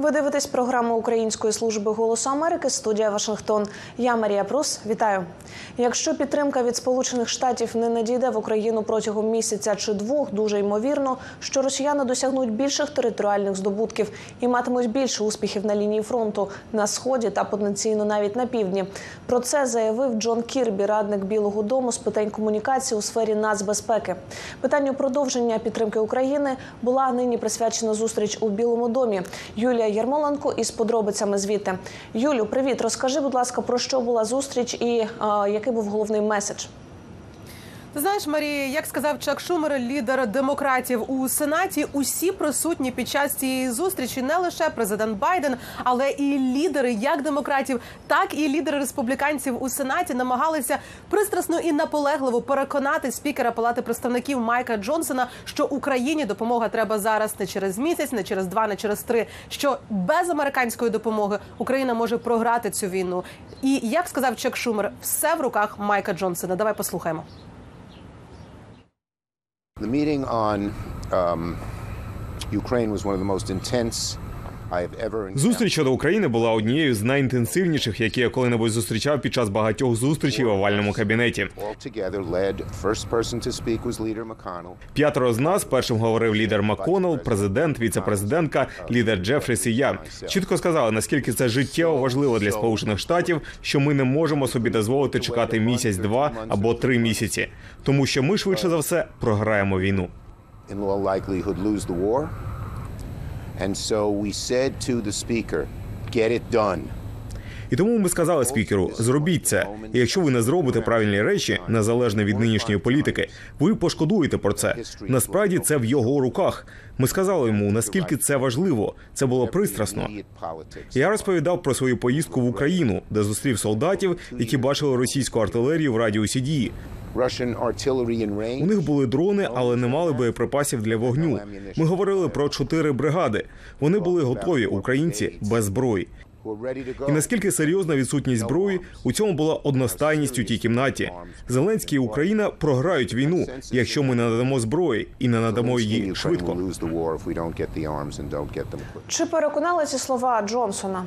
Ви дивитесь програму Української служби голосу Америки студія Вашингтон. Я Марія Прус. Вітаю. Якщо підтримка від Сполучених Штатів не надійде в Україну протягом місяця чи двох, дуже ймовірно, що росіяни досягнуть більших територіальних здобутків і матимуть більше успіхів на лінії фронту на сході та потенційно навіть на півдні. Про це заявив Джон Кірбі, радник Білого Дому з питань комунікації у сфері нацбезпеки. Питанню продовження підтримки України була нині присвячена зустріч у Білому домі. Юлія Ярмоленко із подробицями звідти. Юлю, привіт. Розкажи, будь ласка, про що була зустріч і е, який був головний меседж? Ти знаєш, Марія, як сказав Чак Шумер, лідер демократів у сенаті, усі присутні під час цієї зустрічі не лише президент Байден, але і лідери як демократів, так і лідери республіканців у сенаті намагалися пристрасно і наполегливо переконати спікера Палати представників Майка Джонсона, що Україні допомога треба зараз не через місяць, не через два, не через три. Що без американської допомоги Україна може програти цю війну. І як сказав Чак Шумер, все в руках Майка Джонсона. Давай послухаємо. The meeting on um, Ukraine was one of the most intense Зустріч щодо України була однією з найінтенсивніших, які я коли-небудь зустрічав під час багатьох зустрічей в овальному кабінеті. П'ятеро з нас першим говорив лідер Макконнелл, президент, віце-президентка, лідер Джефріс і я. Чітко сказали, наскільки це життєво важливо для сполучених штатів, що ми не можемо собі дозволити чекати місяць, два або три місяці, тому що ми швидше за все програємо війну. And so we said to the speaker, get it done. І тому ми сказали спікеру: зробіть це. І якщо ви не зробите правильні речі, незалежно від нинішньої політики, ви пошкодуєте про це. Насправді це в його руках. Ми сказали йому, наскільки це важливо. Це було пристрасно. Я розповідав про свою поїздку в Україну, де зустрів солдатів, які бачили російську артилерію в радіусі дії. Russian artillery У них були дрони, але не мали боєприпасів для вогню. Ми говорили про чотири бригади. Вони були готові, українці без зброї. І наскільки серйозна відсутність зброї у цьому була одностайність у тій кімнаті. Зеленський і Україна програють війну, якщо ми не надамо зброї і не надамо її швидко. Чи переконали ці слова Джонсона?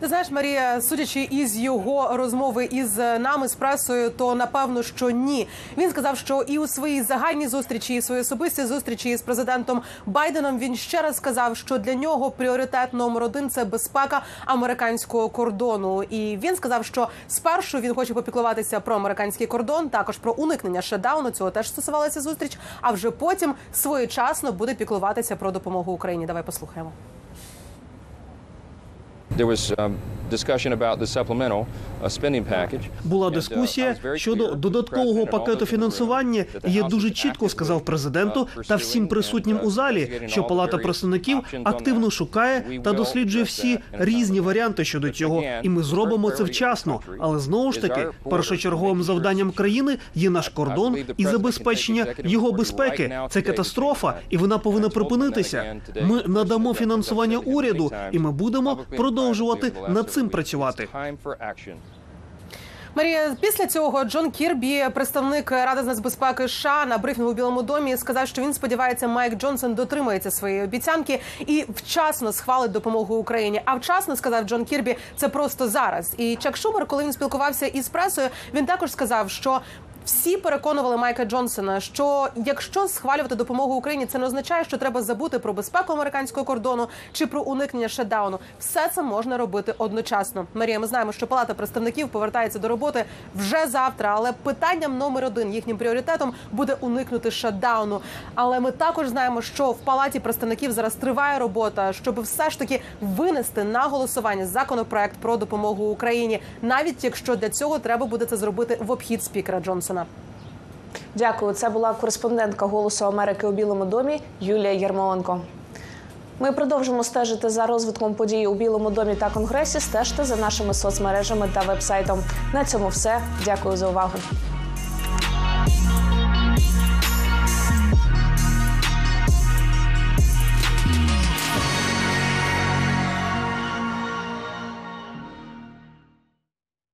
Ти знаєш, Марія, судячи із його розмови із нами з пресою, то напевно, що ні. Він сказав, що і у своїй загальній зустрічі, і у своїй особистій зустрічі з президентом Байденом він ще раз сказав, що для нього пріоритет номер один це безпека американського кордону. І він сказав, що спершу він хоче попіклуватися про американський кордон, також про уникнення шедауну. Цього теж стосувалася зустріч. А вже потім своєчасно буде піклуватися про допомогу Україні. Давай послухаємо. There was um, uh. Була uh, дискусія щодо додаткового пакету фінансування. І я дуже чітко сказав президенту uh, та всім присутнім у uh, залі, що Палата представників активно шукає та досліджує всі різні варіанти щодо цього, і ми зробимо це вчасно. Але знову ж таки, першочерговим завданням країни є наш кордон і забезпечення його безпеки. Це катастрофа, і вона повинна припинитися. Ми надамо фінансування уряду, і ми будемо продовжувати last над цим працювати. Марія, після цього Джон Кірбі, представник Ради з нацбезпеки США на брифінгу у Білому домі, сказав, що він сподівається, Майк Джонсон дотримається своєї обіцянки і вчасно схвалить допомогу Україні. А вчасно сказав Джон Кірбі, це просто зараз. І Чак Шумер, коли він спілкувався із пресою, він також сказав, що. Всі переконували Майка Джонсона, що якщо схвалювати допомогу Україні, це не означає, що треба забути про безпеку американського кордону чи про уникнення шедауну. Все це можна робити одночасно. Марія, ми знаємо, що Палата представників повертається до роботи вже завтра. Але питанням номер один їхнім пріоритетом буде уникнути шатдауну. Але ми також знаємо, що в палаті представників зараз триває робота, щоб все ж таки винести на голосування законопроект про допомогу Україні, навіть якщо для цього треба буде це зробити в обхід спікера Джонсона. Дякую. Це була кореспондентка Голосу Америки у Білому домі Юлія Ярмоленко. Ми продовжимо стежити за розвитком подій у Білому домі та Конгресі. Стежте за нашими соцмережами та вебсайтом. На цьому все. Дякую за увагу.